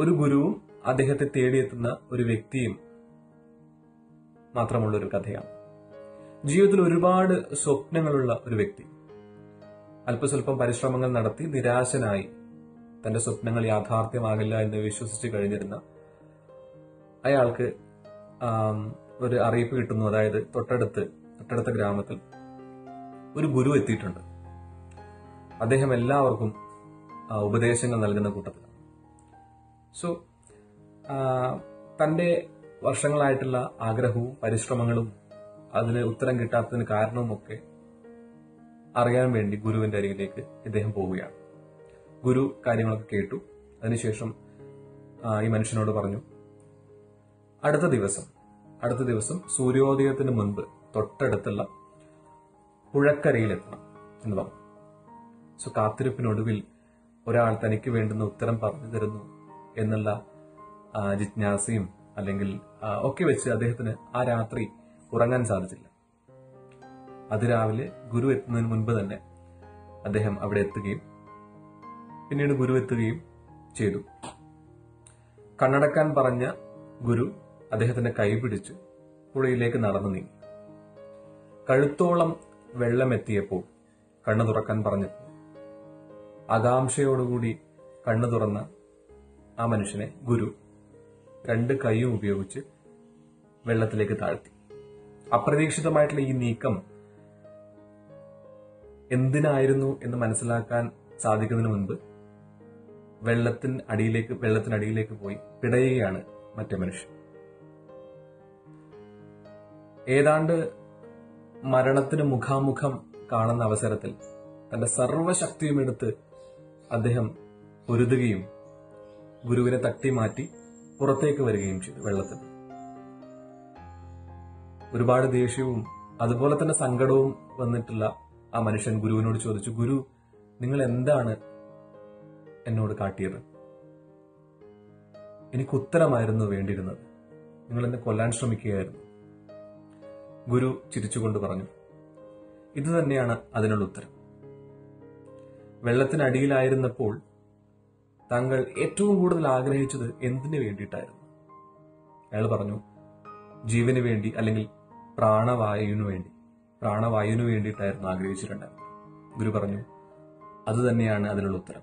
ഒരു ഗുരുവും അദ്ദേഹത്തെ തേടിയെത്തുന്ന ഒരു വ്യക്തിയും മാത്രമുള്ള ഒരു കഥയാണ്. ജീവിതത്തിൽ ഒരുപാട് സ്വപ്നങ്ങളുള്ള ഒരു വ്യക്തി. അല്പസ്വല്പം പരിശ്രമങ്ങൾ നടത്തി നിരാശനായി തന്റെ സ്വപ്നങ്ങൾ യാഥാർത്ഥ്യമാകില്ല എന്ന് വിശ്വസിച്ച് കഴിഞ്ഞിരുന്ന അയാൾക്ക് ഒരു അറിയിപ്പ് കിട്ടുന്നു. അതായത് തൊട്ടടുത്ത് തൊട്ടടുത്ത ഗ്രാമത്തിൽ ഒരു ഗുരു എത്തിയിട്ടുണ്ട്. അദ്ദേഹം എല്ലാവർക്കും ഉപദേശങ്ങൾ നൽകുന്ന കൂട്ടത്തിലാണ്. സോ തന്റെ വർഷങ്ങളായിട്ടുള്ള ആഗ്രഹവും പരിശ്രമങ്ങളും അതിന് ഉത്തരം കിട്ടാത്തതിന് കാരണവുമൊക്കെ അറിയാൻ വേണ്ടി ഗുരുവിന്റെ അരികിലേക്ക് ഇദ്ദേഹം പോവുകയാണ്. ഗുരു കാര്യങ്ങളൊക്കെ കേട്ടു. അതിനുശേഷം ഈ മനുഷ്യനോട് പറഞ്ഞു അടുത്ത ദിവസം അടുത്ത ദിവസം സൂര്യോദയത്തിന് മുൻപ് തൊട്ടടുത്തുള്ള പുഴക്കരയിലെത്തണം എന്ന് പറഞ്ഞു. സോ കാത്തിരിപ്പിനൊടുവിൽ ഒരാൾ തനിക്ക് വേണ്ടുന്ന ഉത്തരം പറഞ്ഞു തരുന്നു. എന്നുള്ള ജിജ്ഞാസയും അല്ലെങ്കിൽ ഒക്കെ വെച്ച് അദ്ദേഹത്തിന് ആ രാത്രി ഉറങ്ങാൻ സാധിച്ചില്ല. അതിരാവിലെ ഗുരു എത്തുന്നതിന് മുൻപ് തന്നെ അദ്ദേഹം അവിടെ എത്തുകയും പിന്നീട് ഗുരു എത്തുകയും ചെയ്തു. കണ്ണടക്കാൻ പറഞ്ഞ ഗുരു അദ്ദേഹത്തിന്റെ കൈ പിടിച്ച് പുഴയിലേക്ക് നടന്നു നീങ്ങി. കഴുത്തോളം വെള്ളമെത്തിയപ്പോൾ കണ്ണു തുറക്കാൻ പറഞ്ഞപ്പോൾ ആകാംക്ഷയോടുകൂടി കണ്ണു തുറന്ന ആ മനുഷ്യനെ ഗുരു രണ്ട് കൈയും ഉപയോഗിച്ച് വെള്ളത്തിലേക്ക് താഴ്ത്തി. അപ്രതീക്ഷിതമായിട്ടുള്ള ഈ നീക്കം എന്തിനായിരുന്നു എന്ന് മനസ്സിലാക്കാൻ സാധിക്കുന്നതിന് മുൻപ് വെള്ളത്തിന് അടിയിലേക്ക് വെള്ളത്തിനടിയിലേക്ക് പോയി പിടയുകയാണ് മറ്റേ മനുഷ്യൻ. ഏതാണ്ട് മരണത്തിന് മുഖാമുഖം കാണുന്ന അവസരത്തിൽ തന്റെ സർവശക്തിയും എടുത്ത് അദ്ദേഹം പൊരുതുകയും ഗുരുവിനെ തട്ടി മാറ്റി പുറത്തേക്ക് വരികയും ചെയ്തു വെള്ളത്തിൽ. ഒരുപാട് ദേഷ്യവും അതുപോലെ തന്നെ സങ്കടവും വന്നിട്ടുള്ള ആ മനുഷ്യൻ ഗുരുവിനോട് ചോദിച്ചു ഗുരു നിങ്ങൾ എന്താണ് എന്നോട് കാട്ടിയത്? എനിക്ക് ഉത്തരമായിരുന്നു വേണ്ടിയിരുന്നത്. നിങ്ങൾ എന്നെ കൊല്ലാൻ ശ്രമിക്കുകയായിരുന്നു. ഗുരു ചിരിച്ചുകൊണ്ട് പറഞ്ഞു ഇത് തന്നെയാണ് അതിനുള്ള ഉത്തരം. വെള്ളത്തിനടിയിലായിരുന്നപ്പോൾ താങ്കൾ ഏറ്റവും കൂടുതൽ ആഗ്രഹിച്ചത് എന്തിനു വേണ്ടിയിട്ടായിരുന്നു? അയാൾ പറഞ്ഞു ജീവന് വേണ്ടി അല്ലെങ്കിൽ പ്രാണവായുവിനു വേണ്ടി. പ്രാണവായുവിനു വേണ്ടിയിട്ടായിരുന്നു ആഗ്രഹിച്ചിട്ടുണ്ടായിരുന്നത്. ഗുരു പറഞ്ഞു അത് തന്നെയാണ് അതിനുള്ള ഉത്തരം.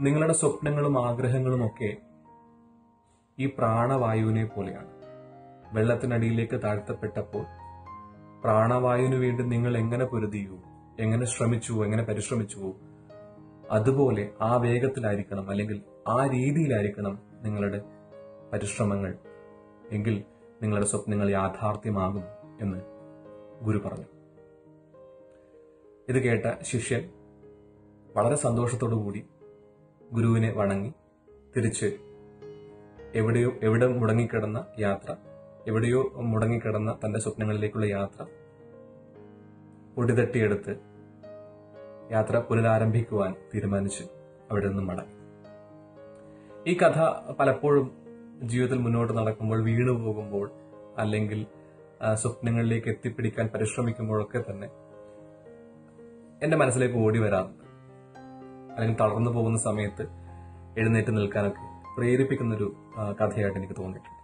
നിങ്ങളുടെ സ്വപ്നങ്ങളും ആഗ്രഹങ്ങളും ഒക്കെ ഈ പ്രാണവായുവിനെ പോലെയാണ്. വെള്ളത്തിനടിയിലേക്ക് താഴ്ത്തപ്പെട്ടപ്പോൾ പ്രാണവായുവിനു വേണ്ടി നിങ്ങൾ എങ്ങനെ പൊരുതിയോ എങ്ങനെ ശ്രമിച്ചുവോ എങ്ങനെ പരിശ്രമിച്ചുവോ അതുപോലെ ആ വേഗത്തിലായിരിക്കണം അല്ലെങ്കിൽ ആ രീതിയിലായിരിക്കണം നിങ്ങളുടെ പരിശ്രമങ്ങൾ. എങ്കിൽ നിങ്ങളുടെ സ്വപ്നങ്ങൾ യാഥാർത്ഥ്യമാകും എന്ന് ഗുരു പറഞ്ഞു. ഇത് കേട്ട ശിഷ്യൻ വളരെ സന്തോഷത്തോടു കൂടി ഗുരുവിനെ വണങ്ങി തിരിച്ച് എവിടെയോ എവിടെ മുടങ്ങിക്കിടന്ന യാത്ര എവിടെയോ മുടങ്ങിക്കിടന്ന തന്റെ സ്വപ്നങ്ങളിലേക്കുള്ള യാത്ര പൊടിതട്ടിയെടുത്ത് യാത്ര പുനരാരംഭിക്കുവാൻ തീരുമാനിച്ചു അവിടെ നിന്നും മടങ്ങി. ഈ കഥ പലപ്പോഴും ജീവിതത്തിൽ മുന്നോട്ട് നടക്കുമ്പോൾ വീണു പോകുമ്പോൾ അല്ലെങ്കിൽ സ്വപ്നങ്ങളിലേക്ക് എത്തിപ്പിടിക്കാൻ പരിശ്രമിക്കുമ്പോഴൊക്കെ തന്നെ എന്റെ മനസ്സിലേക്ക് ഓടി വരാറുണ്ട്. അല്ലെങ്കിൽ തളർന്നു പോകുന്ന സമയത്ത് എഴുന്നേറ്റ് നിൽക്കാനൊക്കെ പ്രേരിപ്പിക്കുന്നൊരു കഥയായിട്ട് എനിക്ക് തോന്നിയിട്ടുണ്ട്.